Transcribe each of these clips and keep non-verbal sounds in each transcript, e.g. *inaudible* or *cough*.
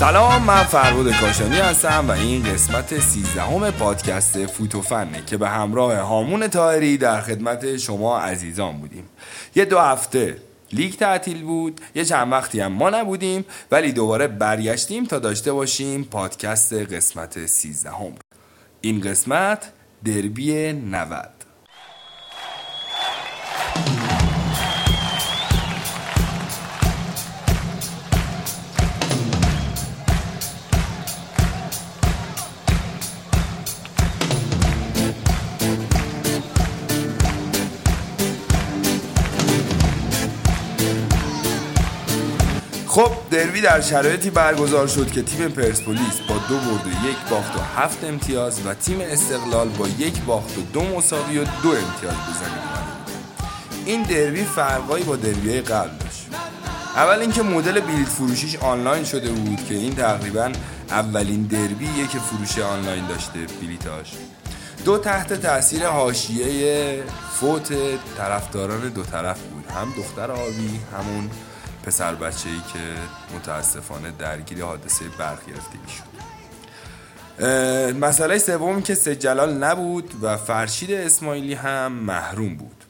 سلام من فرود کاشانی هستم و این قسمت 13 همه پادکست فوتوفنه که به همراه هامون تاهری در خدمت شما عزیزان بودیم یه دو هفته لیگ تعطیل بود یه چند وقتی هم ما نبودیم ولی دوباره برگشتیم تا داشته باشیم پادکست قسمت 13 هم. این قسمت دربی 90 دروی در شرایطی برگزار شد که تیم پرسپولیس با دو برد و یک باخت و هفت امتیاز و تیم استقلال با یک باخت و دو مساوی و دو امتیاز به زمین این دروی فرقایی با دروی قبل داشت. اول اینکه مدل بلیت فروشیش آنلاین شده بود که این تقریبا اولین دربیه که فروش آنلاین داشته بلیتاش. دو تحت تاثیر حاشیه فوت طرفداران دو طرف بود. هم دختر آبی همون پسر بچه ای که متاسفانه درگیر حادثه برق گرفتگی شد مسئله سوم که سجلال نبود و فرشید اسماعیلی هم محروم بود.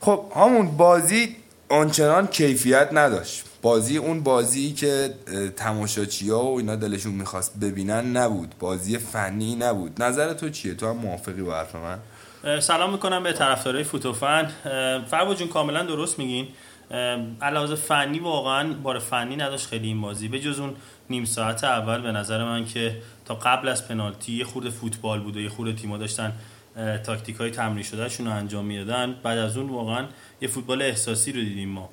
خب همون بازی آنچنان کیفیت نداشت. بازی اون بازی که تماشاچی ها و اینا دلشون می‌خواست ببینن نبود. بازی فنی نبود. نظر تو چیه؟ تو هم موافقی با حرف من؟ سلام می‌کنم به طرفدارای فوتوفن. فربو جون کاملا درست میگین. علاوه فنی واقعا بار فنی نداشت خیلی این بازی. به جز اون نیم ساعت اول به نظر من که تا قبل از پنالتی یه خورده فوتبال بود و یه خورده تیما داشتن تاکتیک های تمرین شدهشون رو انجام می‌دادن. بعد از اون واقعا یه فوتبال احساسی رو دیدیم ما.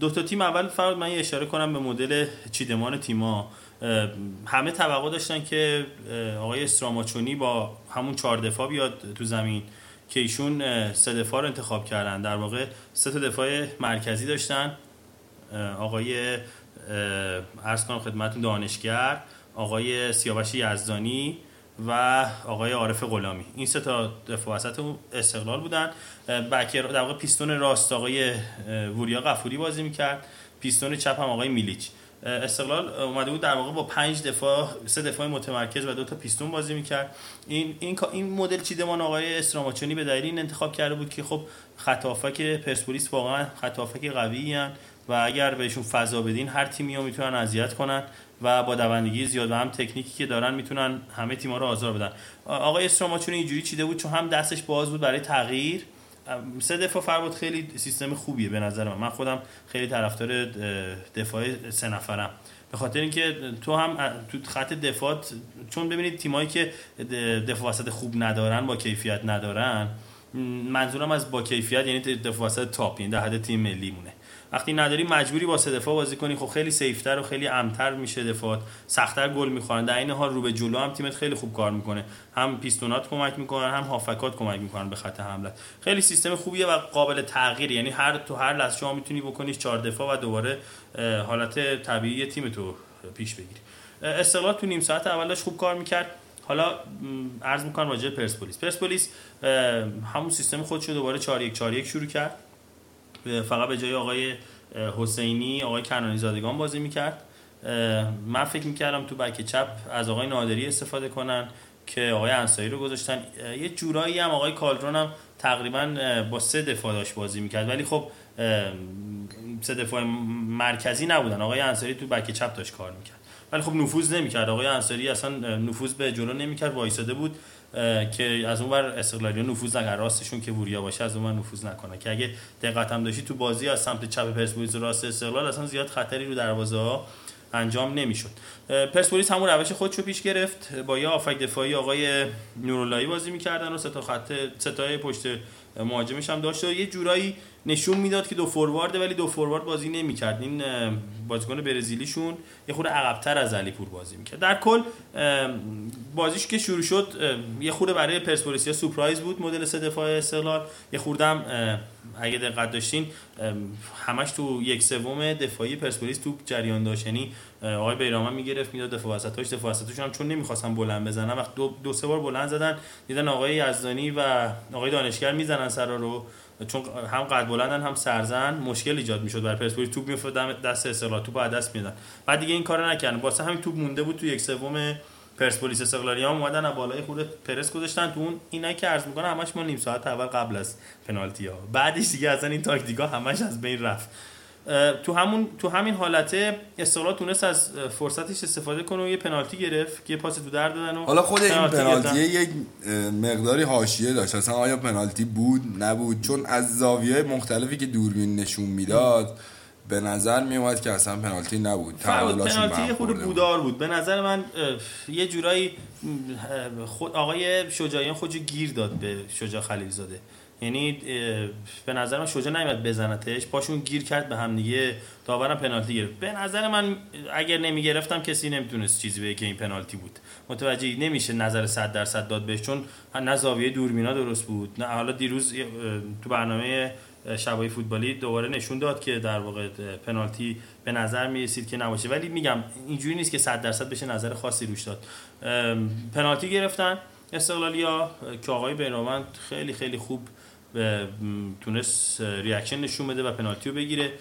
دو تا تیم اول فراد من یه اشاره کنم به مدل چیدمان تیما همه توقع داشتن که آقای استراماچونی با همون چهار دفاع بیاد تو زمین. که ایشون سه دفاع رو انتخاب کردن. در واقع سه تا دفاع مرکزی داشتن. آقای ارز کنم خدمتون دانشگر آقای سیاوش یزدانی و آقای عارف غلامی. این سه تا دفاع وسط استقلال بودن. بکر در واقع پیستون راست آقای وریا قفوری بازی می‌کرد. پیستون چپ هم آقای میلیچ. استقلال اومده بود در واقع با پنج دفاع سه دفاع متمرکز و دو تا پیستون بازی می‌کرد. این این این مدل چیدمان آقای استراماچونی به دلیل این انتخاب کرده بود که خب خط پرسپولیس واقعا خط قوی هن و اگر بهشون فضا بدین هر تیمی رو می‌تونن اذیت کنن و با دوندگی زیاد و هم تکنیکی که دارن می‌تونن همه تیم‌ها رو آزار بدن. آقای استراماچونی اینجوری چیده بود چون هم دستش باز بود برای تغییر. سه دفاع فرباد خیلی سیستم خوبیه به نظر من. من خودم خیلی طرفدار دفاع سه نفرم. به خاطر اینکه تو هم تو خط دفاع چون ببینید تیمایی که دفاع وسط خوب ندارن با کیفیت ندارن منظورم از با کیفیت یعنی دفاع وسط تاپ یعنی در حد تیم ملی مونه وقتی نداری مجبوری با سه دفاع بازی کنی. خب خیلی safe تر و خیلی امن‌تر میشه دفاعات. سختتر گل می‌خورن. در این حال رو به جلو هم تیمت خیلی خوب کار می‌کنه. هم پیستونات کمک می‌کنن هم هافبکات کمک می‌کنن به خط حمله خیلی سیستم خوبیه و قابل تغییر یعنی هر تو هر لحظه شما می‌تونی بکنی چهار دفاع و دوباره حالت طبیعی تیم تو پیش بگیری. استقلال تو نیم ساعت اولش خوب کار می‌کرد. حالا عرض می‌کنم راجع پرسپولیس. پرسپولیس همون سیستم خودش دوباره 4 1 4 1 شروع کرد. فقط به جای آقای حسینی آقای کنانی زادگان بازی می‌کرد. من فکر می‌کردم تو بک چپ از آقای نادری استفاده کنن که آقای انصاری رو گذاشتن. یه جورایی هم آقای کالدرون هم تقریبا با سه دفاع داشت بازی می‌کرد. ولی خب سه دفاع مرکزی نبودن. آقای انصاری تو بک چپ داشت کار می‌کرد. ولی خب نفوذ نمی‌کرد. آقای انصاری اصلا نفوذ به جلو نمی‌کرد. وایساده بود. که از اون ور استقلالی نفوذ نکنه راستشون که وریا باشه از اون ور نفوذ نکنه که اگه دقت هم داشتی تو بازی از سمت چپ پرسپولیس راست استقلال اصلا زیاد خطری رو دروازه ها انجام نمی‌شد. پرسپولیس همون روش خودشو پیش گرفت. با یه آفک دفاعی آقای نوراللهی بازی می‌کردن و سه تا خط سه پشت مهاجمش هم داشت یه جورایی نشون می‌داد که دو فوروارد ولی دو فوروارد بازی نمی‌کرد. این بازیکن برزیلیشون یه خورده عقبتر از علیپور بازی می‌کرد. در کل بازیش که شروع شد یه خورده برای پرسپولیسیا سورپرایز بود مدل سه دفاع استقلال. یه خوردم اگه دقت داشتین همش تو یک سوم دفاعی پرسپولیس تو جریان داشت. یعنی آقای بیرامه می‌گرفت می‌داد دفاع وسطاش. دفاع وسطاش هم چون نمی‌خواستن بلند بزنن وقت دو, دو سه بار بلند زدن دیدن آقای یزدانی و آقای دانشگر می‌زنن سرا رو چون هم قد بلندن هم سرزن. مشکل ایجاد می‌شد برای پرسپولیس. توپ میافتاد دست استقلال توپ از دست میدن بعد دیگه این کارو نکردن. واسه همین توپ مونده بود تو یک سوم پرسپولیس استقلالی ها. اومدن بالای خود پرس گذاشتن. تو اون اینا که عرض می‌کنه همش ما نیم ساعت اول قبل از پنالتی ها بعدش دیگه اصلا این تاکتیکا همش از بین رفت. تو همون تو همین حالته استقلال تونست از فرصتش استفاده کنه و یه پنالتی گرفت که یه پاس تو در دادن و حالا خود این پنالتی یک مقداری حاشیه داشت. اصلا آیا پنالتی بود؟ نبود. چون از زاویه مختلفی که دوربین نشون می‌داد به نظر می اومد که اصلا پنالتی نبود. پنالتی خود بودار بود. به نظر من یه جورایی خود آقای شجاعیان خودشو گیر داد به شجاع خلیلزاده. یعنی به نظر من شجاع نمیاد بزنتش. پاشون گیر کرد به هم دیگه. داورم پنالتی گرفت. به نظر من اگر نمی‌گرفتم کسی نمی‌تونست چیزی بگه که این پنالتی بود. متوجه نمیشه نظر 100 درصد داد بهش چون نه زاویه دوربینا درست بود نه حالا دیروز تو برنامه شبای فوتبالی دوباره نشون داد که در واقع پنالتی به نظر می رسید که نباشه. ولی میگم اینجوری نیست که 100 درصد بشه نظر خاصی روش داد. پنالتی گرفتن. استقلالیا که آقای بیرانوند خیلی خیلی خوب تونست reaction نشون بده و پنالتی رو بگیره.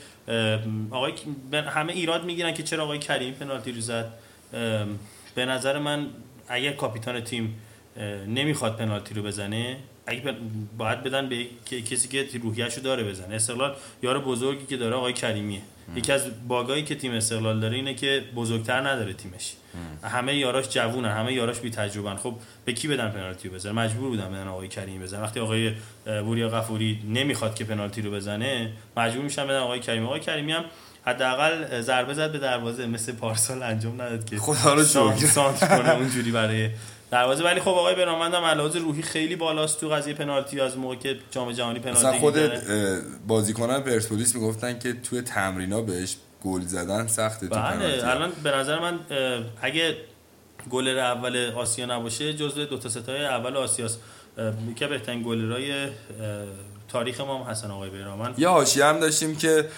آقای همه ایراد می‌گیرن که چرا آقای کریمی پنالتی رو زد. به نظر من اگر کاپیتان تیم نمی‌خواد پنالتی رو بزنه اگه باید بدن به کسی که روحیه‌شو داره بزنه. استقلال یار بزرگی که داره آقای کریمیه. یکی از bug ایی که تیم استقلال داره اینه که بزرگتر نداره تیمش. همه یاراش جوونن همه یاراش بی تجربن خب به کی بدن پنالتی رو بزنه مجبور بودن بدن آقای کریمی بزنه وقتی آقای بوریا قفوری نمی‌خواد که پنالتی رو بزنه مجبور میشن بدن آقای کریمی. آقای کریمی هم حداقل ضربه زد به دروازه. مثل پارسال انجام نداد که خدا رو شکر. کنه اونجوری برای دروازه ولی خب آقای برامند هم علاوه روحی خیلی بالاست تو قضیه پنالتی از موقع که جام جهانی پنالتی اصلا خود بازیکنان پرسپولیس می‌گفتن که توی تمرینا بهش گل زدن سخته تو بله الان به نظر من اگه گلر اول آسیا نباشه جزو دو تا ستای اول آسیاست. که بهترین گلرای تاریخ ما هم حسن آقای بیرامند یه حاشیه هم داشتیم که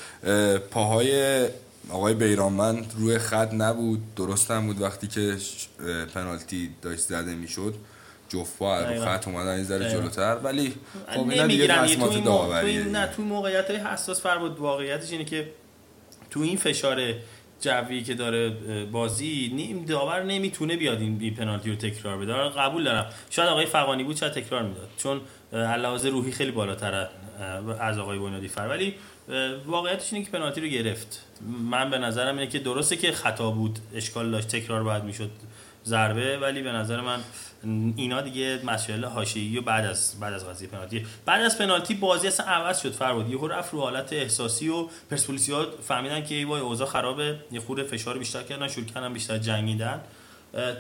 پاهای آقای بیرانمند روی خط نبود. درست هم بود وقتی که پنالتی داشت زده می‌شد. جفت پا رو خط اومدن این ذره جلوتر. ولی خب اینا دیگه تصمیمات داوریه نه تو موقعیت های حساس فر بود واقعیتش اینه که تو این فشار جوی که داره بازی نیم داور نمی‌تونه بیاد این پنالتی رو تکرار بده. آره، قبول دارم. شاید آقای فقانی بود شاید تکرار می‌داد. چون علاوه روحی خیلی بالاتر از آقای بنیادی فر. ولی واقعیتش اینه که پنالتی رو گرفت. من به نظرم اینه که درسته که خطا بود اشکال داشت تکرار باید می‌شد ضربه ولی به نظر من اینا دیگه مسائل حاشیه‌ای و بعد از بعد از قضیه پنالتی. بعد از پنالتی بازی اصلا عوض شد فرود یهو رفت رو حالت احساسی و پرسپولیسیا فهمیدن که ای وای اوضاع خرابه یه خورده فشار بیشتر کردن شروع کردن بیشتر جنگیدن.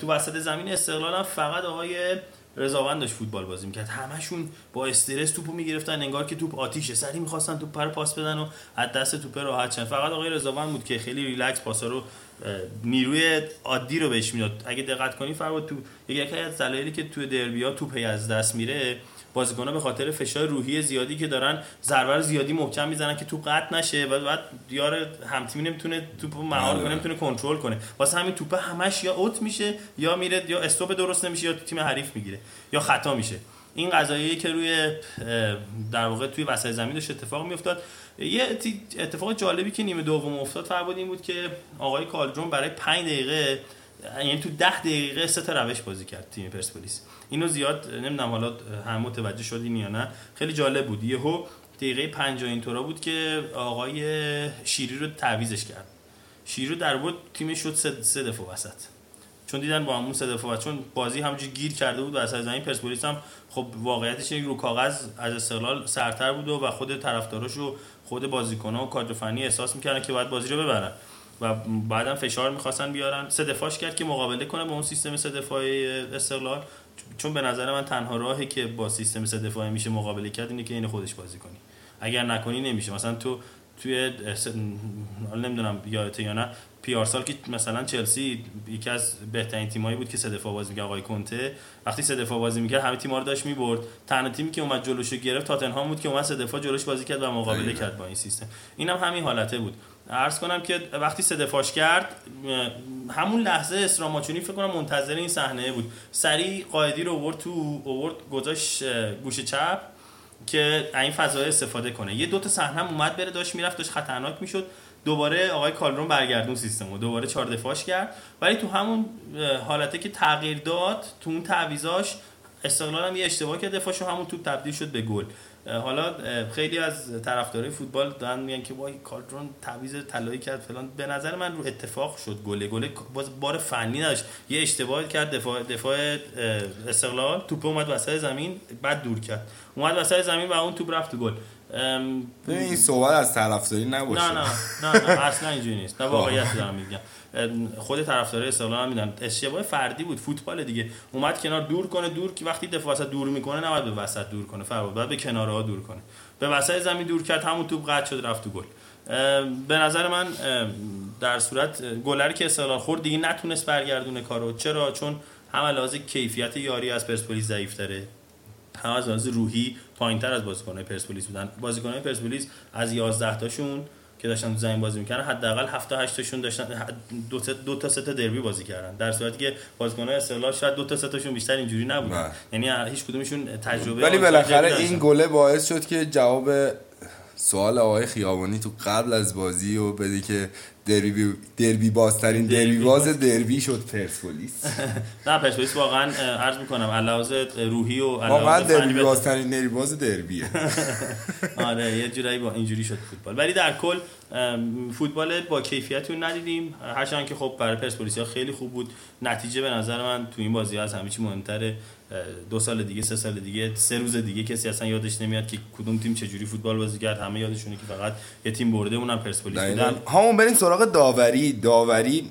تو وسط زمین استقلال هم فقط آقای رضاوند داشت فوتبال بازی می‌کرد. همشون با استرس توپو می‌گرفتن انگار که توپ آتیشه. سریع می‌خواستن توپو پاس بدن و از دست توپ راحت شن فقط آقای رضاوند بود که خیلی ریلکس پاسا رو نیروی عادی رو بهش می‌داد. اگه دقت کنی فرود تو یکی از دلایلی که تو دربیا توپ از دست میره بازیکن‌ها به خاطر فشار روحی زیادی که دارن ضربه زیادی محکم می‌زنن که توپ قطع نشه. و بعد یار همتیمی نمی‌تونه توپو مهار کنه نمی‌تونه کنترل کنه. واسه همین توپ همش یا اوت میشه یا میره یا استوپ درست نمیشه یا تیم حریف می‌گیره یا خطا میشه. این قضایی که روی در واقع توی وسط زمین داشت اتفاق میافتاد. یه اتفاق جالبی که نیمه دوم افتاد فرباد این بود که آقای کالدرون برای 5 دقیقه یعنی تو 10 دقیقه سه تا روش بازی کرد تیم پرسپولیس. اینو زیاد نمی‌دونم حالا هم متوجه شدین یا نه. خیلی جالب بود. یهو دقیقه 50 اینطورا بود که آقای شیری رو تعویزش کرد. شیری رو در بود تیمش شد سه دفعه وسط. چون دیدن با همون سه دفعه چون بازی همونجوری گیر کرده بود وسط زمین پرسپولیس هم خب واقعیتش رو کاغذ از استقلال سرتر بود و خود طرفداراش و خود بازیکن‌ها و کادر فنی احساس می‌کردن که باید بازی رو ببرن. و بعدم فشار می‌خواستن بیارن. سه دفاعش کرد که مقابله کنه با اون سیستم سه دفاعی استقلال. چون به نظر من تنها راهی که با سیستم سه دفاعی میشه مقابله کرد اینه که این خودش بازی کنی اگر نکنی نمیشه. مثلا تو توی نمی‌دونم یادته یا نه پیارسال که مثلا چلسی یکی از بهترین تیمایی بود که سه دفاع بازی می‌کرد آقای کنته. وقتی سه دفاع بازی می‌کرد همه تیم‌ها رو داشت می‌برد. تنها تیمی که اومد جلوشو گرفت تاتنهام بود که اومد سه دفاع جلوش بازی کرد و مقابله کرد با این سیستم. اینم هم همین حالته بود. عرض کنم که وقتی سه دفاعش کرد همون لحظه اسراماچونی فکر کنم منتظر این صحنه بود. سری قائدی رو آورد تو آورد گذاشت گوشه چپ که این فضای استفاده کنه. یه دو تا صحنه اومد بره داشت می‌رفت داشت خطرناک می‌شد. دوباره آقای کالرون برگردون سیستم و دوباره چهار دفاعش کرد. ولی تو همون حالته که تغییر داد تو اون تعویزاش استقلال هم یه اشتباه که دفاعشو همون توپ تبدیل شد به گل. حالا خیلی از طرفدارای فوتبال دارن میگن که وای کالدرون تعویض طلایی کرد فلان. به نظر من رو اتفاق شد گله. گله باز بار فنی نداشت. یه اشتباه کرد دفاع دفاع استقلال. توپ اومد وسط زمین بعد دور کرد. اومد وسط زمین و اون توپ رفت گل. این صحبت از طرفداری نباشه. نه نه نه, نه اصلا اینجوری نیست. نه واقعیت دارم میگم. خود طرفدارای استقلال هم میدن اشتباه فردی بود فوتبال دیگه. اومد کنار دور کنه دور که وقتی دفاع وسط دور می‌کنه نباید به وسط دور کنه فرق باید به کناره ها دور کنه. به وسط زمین دور کرد همون توپ قطع شد رفت تو گل. به نظر من در صورت گلری که استقلال خورد دیگه نتونست برگردونه کارو. چرا؟ چون هم لحاظ کیفیت یاری از پرسپولیس ضعیف داره هم از لحاظ روحی پایینتر از بازیکن‌های پرسپولیس بودن. بازیکن‌های پرسپولیس از 11 تاشون که داشتن تو زمین بازی می‌کردن حداقل 7 تا 8 تاشون داشتن دو تا دو تا سه تا دربی بازی کردن. در صورتی که بازیکن‌های استقلال شاید دو تا سه تاشون بیشتر اینجوری نبودن. یعنی هیچ کدومشون تجربه ولی بالاخره این گله باعث شد که جواب سوال آقای خیابانی تو قبل از بازی و بدی که دربی دربی بازترین دربی باز دربی شد پرسپولیس. *laughs* نه پرسپولیس واقعا عرض می‌کنم علاوه روحی و واقعا دربی بازترین دربی باز دربیه. *laughs* آره یه جورایی با اینجوری شد فوتبال. ولی در کل فوتبال با کیفیتی رو ندیدیم. هرچند که خب برای پرسپولیس خیلی خوب بود. نتیجه به نظر من تو این بازی از همه چی مهمتره. دو سال دیگه سه سال دیگه سه روز دیگه کسی اصلا یادش نمیاد که کدوم تیم چجوری فوتبال بازی کرد. همه یادشونه که فقط یه تیم برده اونم پرسپولیس بودن. همون بریم سراغ داوری. داوری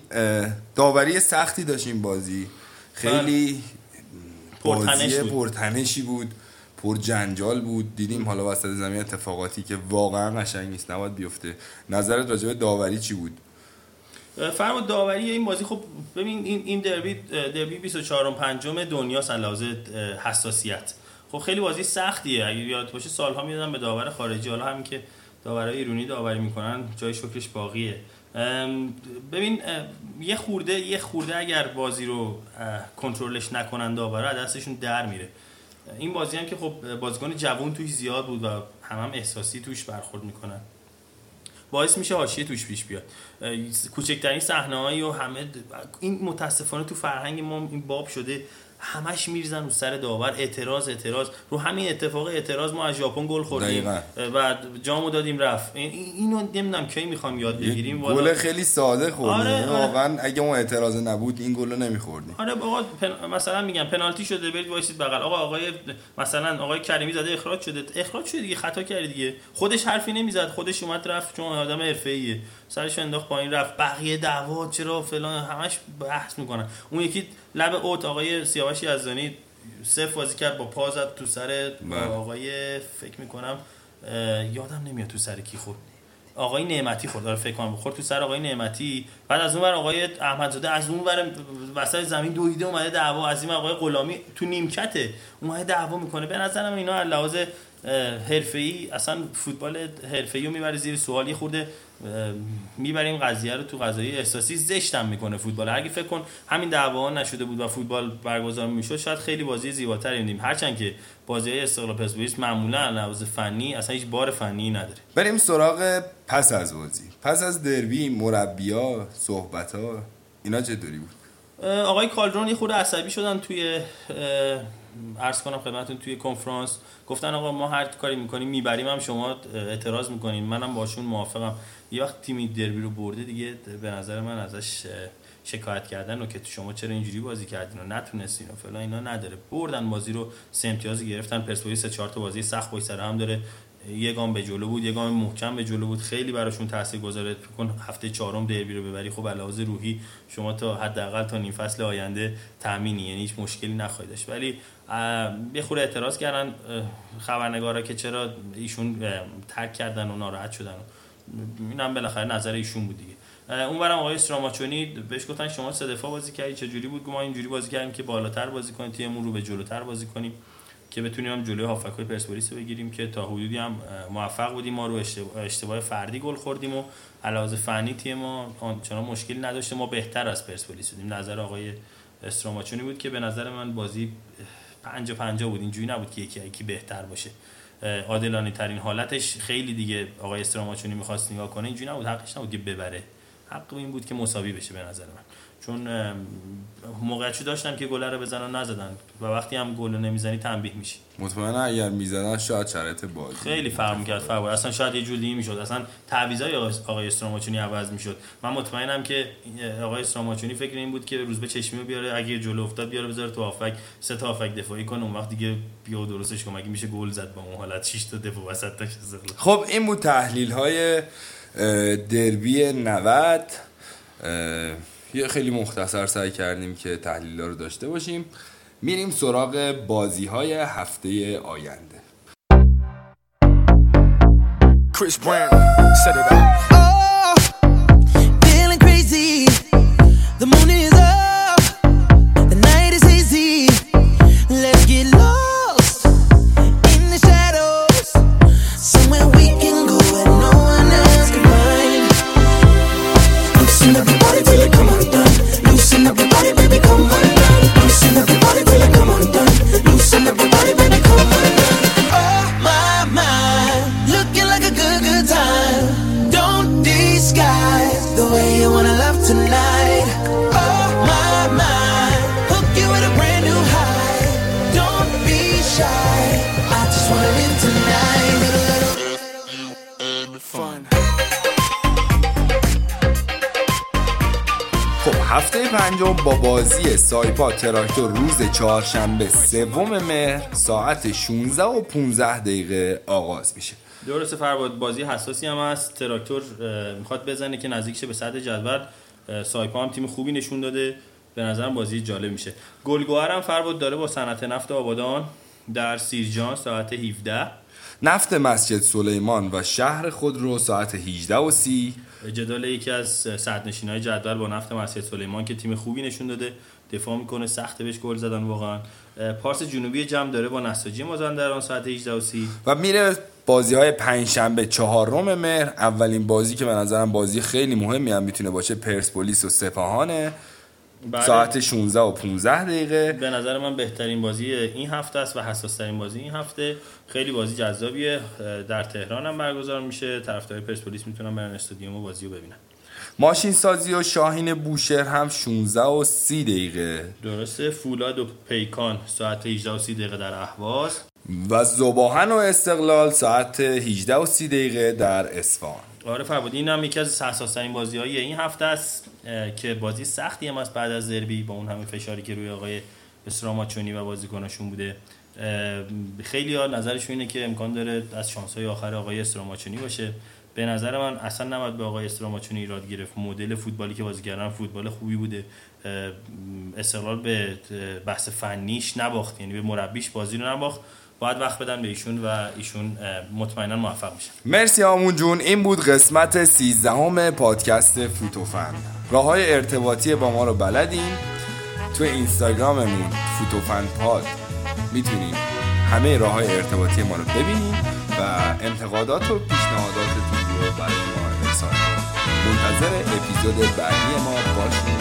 داوری سختی داشتیم بازی. خیلی بازی پرتنشی بود. پر جنجال بود. دیدیم حالا وسط زمین اتفاقاتی که واقعا قشنگ نیست. نباید بیفته. نظرت راجع به داوری چی بود؟ فرما داوری این بازی خب ببین این این دربی دربی 24 و 5 دنیا لحاظ حساسیت. خب خیلی بازی سختیه. اگه یاد باشه سالها می‌دادن به داور خارجی. حالا همین که داورای ایرانی داوری می‌کنن جای شکرش باقیه. ببین یه خورده یه خورده اگر بازی رو کنترلش نکنن داورا دستشون در میره. این بازی هم که خب بازیکن جوان توش زیاد بود و هم, هم احساسی توش برخورد می‌کنن. باعث میشه حاشیه توش پیش بیاد. کوچکترین صحنه‌ای و همه این متاسفانه تو فرهنگ ما این باب شده همش میریزن رو سر داور. اعتراض اعتراض. رو همین اتفاق اعتراض ما از ژاپن گل خوردیم. و جامو دادیم رفت. اینو نمی‌دونم کی می‌خوام یاد بگیریم. گل خیلی ساده خوردیم. آره, آره. واقعا اگه اون اعتراض نبود این گل رو نمیخوردیم. آره آقا پن... مثلا میگم پنالتی شده برید وایسید بغل. آقا آقای مثلا آقای کریمی زاده اخراج شده. اخراج شده دیگه خطا کرد دیگه. خودش حرفی نمی‌زد. خودش اومد رفت چون آدم حرفه‌ایه. سرش انداخت پایین رفت. بقیه دعوا چرا فلان؟ همش بحث می‌کنن. اون یکی لب اوت آقای سیاوشی ازانی صفر بازی کرد با پا زد تو سر بله. آقای فکر می‌کنم یادم نمیاد تو سر کی خورد. آقای نعمتی خورد داره فکر کنم خورد تو سر آقای نعمتی. بعد از اون ور آقای احمدزاده از اون ور وسط زمین دویده اومده دعوا از این آقای غلامی تو نیمکته اومده دعوا می‌کنه. به نظرم اینا لحاظ حرفه‌ای اصلا فوتبال حرفه‌ای رو می‌بره زیر سوالی خورده می‌بریم قضیه رو تو قضایی احساسی زشتم می‌کنه فوتبال. اگه فکر کن همین دعوا نشده بود و فوتبال برگزار می‌شد شاید خیلی بازی زیباتری میدیم هرچند که بازی استقلال پرسپولیس معمولا لحاظ فنی اصلا هیچ بار فنی نداره. بریم سراغ پس از بازی. پس از دربی مربیا صحبت ها اینا چطوری بود؟ آقای کالدرون یه خورده عصبی شدن توی عرض کنم خدمتتون توی کنفرانس گفتن آقا ما هر کاری می‌کنیم می‌بریم هم شما اعتراض می‌کنین. منم باشون موافقم. یه وقت تیمی دربی رو برده دیگه به نظر من ازش شکایت کردن و که شما چرا اینجوری بازی کردین و نتونستین و فلان اینا نداره. بردن بازی رو سه امتیاز گرفتن. پرسپولیس چهار تا بازی سخت پشت سر هم داره. یه گام به جلو بود یه گام محکم به جلو بود. خیلی براشون تاثیر گذاره کن هفته چهارم دربی رو ببری خب علاوه روحی شما تا حداقل تا نیم فصل آینده تامینی یعنی هیچ مشکلی نخواهید داشت. ولی یه خورده اعتراض کردن خبرنگارا که چرا ایشون ترک کردن و ناراحت شدن. اینم بالاخره نظر ایشون بود دیگه. اونورم آقای استراماچونی بهش گفتن شما سه دفاع بازی کردی چه جوری بود ما اینجوری بازی کردیم که بالاتر بازی کنیم تیممون رو به جلوتر بازی کنیم که بتونیم هم جلوی هافکای پرسپولیس بگیریم که تا حدودی هم موفق بودیم ما رو اشتباه فردی گل خوردیم و علاوه فنی تیم ما چنان مشکلی نداشته ما بهتر از پرسپولیس بودیم نظر آقای استراماچونی بود که به نظر من بازی 50 50 بود اینجوری نبود که یکی یکی بهتر باشه. عادلانه ترین حالتش خیلی دیگه آقای استراماچونی می‌خواست نگاه کنه اینجوری نبود حقش نبود که ببره. حق این بود که مساوی بشه به نظر من. چون موقعیتشو داشتن که گل رو بزنن نزدن. و وقتی هم گل نمی‌زنی تنبیه میشی. مطمئنا اگر می‌زدن شاید شرایط بازی خیلی فرق می‌کرد فرق اصلا شاید یه جوری می‌شد. اصلا تعویضای آقای استراماچونی عوض می‌شد. من مطمئنم که آقای استراماچونی فکر این بود که روز به چشمی بیاره اگه جلو افتاد بیاره بذاره تو آفک سه تا آفک دفاعی کنه اون وقت دیگه بیا درستش کنه اگه میشه گل زد با اون حالت؟ 6 تا دفاع وسط خب این بود تحلیل های دربی 90 یه خیلی مختصر سعی کردیم که تحلیل رو داشته باشیم میریم سراغ بازی های هفته آینده Chris Brown, set it up. Oh, feeling crazy. The moon is پنجم با بازی سایپا تراکتور روز چهارشنبه سوم مهر ساعت 16 و 15 دقیقه آغاز میشه. درسته فرباد بازی حساسی هم هست. تراکتور می‌خواد بزنه که نزدیک شه به صدر جدول. سایپا هم تیم خوبی نشون داده. به نظرم بازی جالب میشه. گلگوهر هم فرباد داره با صنعت نفت آبادان در سیرجان ساعت 17 نفت مسجد سلیمان و شهر خود رو ساعت 18 و 30 جدال یکی از صدرنشین های جدول با نفت مسجد سلیمان که تیم خوبی نشون داده. دفاع می‌کنه سخت بهش گل زدن واقعا. پارس جنوبی جمع داره با نساجی مازندران ساعت 18 و 30 و میره بازی های پنجشنبه چهارم مهر. اولین بازی که به نظرم بازی خیلی مهمی هم می‌تونه باشه پرسپولیس و سپاهانه. بله. ساعت 16 و 15 دقیقه. به نظر من بهترین بازی این هفته است و حساس ترین بازی این هفته. خیلی بازی جذابیه. در تهران هم برگزار میشه. طرفدار پرسپولیس می‌تونن برن استادیوم و بازی رو ببینن. ماشین سازی و شاهین بوشهر هم 16 و 30 دقیقه. درسته. فولاد و پیکان ساعت 18 و 30 دقیقه در اهواز. و زباهن و استقلال ساعت 18 و 30 دقیقه در اصفهان. آره فربودی این هم یکی از حساس‌ترین بازی‌های این هفته است. که بازی سختی هم است بعد از دربی با اون همه فشاری که روی آقای اسراماچونی و بازیکناشون بوده. خیلی ها نظرشون اینه که امکان داره از شانس‌های آخر آقای استراماچونی باشه. به نظر من اصلا نباید به آقای استراماچونی ایراد گرفت. مدل فوتبالی که بازی کردن فوتبال خوبی بوده. استقلال به بحث فنیش نباخت یعنی به مربیش بازی رو نباخت. باید وقت بدن به ایشون و ایشون مطمئنا موفق میشن مرسی آمون جون. این بود قسمت 13 پادکست فوتوفن. راه های ارتباطی با ما رو بلدین تو اینستاگراممون فوتوفن پاد می‌تونین همه راه های ارتباطی ما رو ببینین و انتقادات و پیشنهاداتتون رو برای ما ارسال منتظر اپیزود بعدی ما باشین.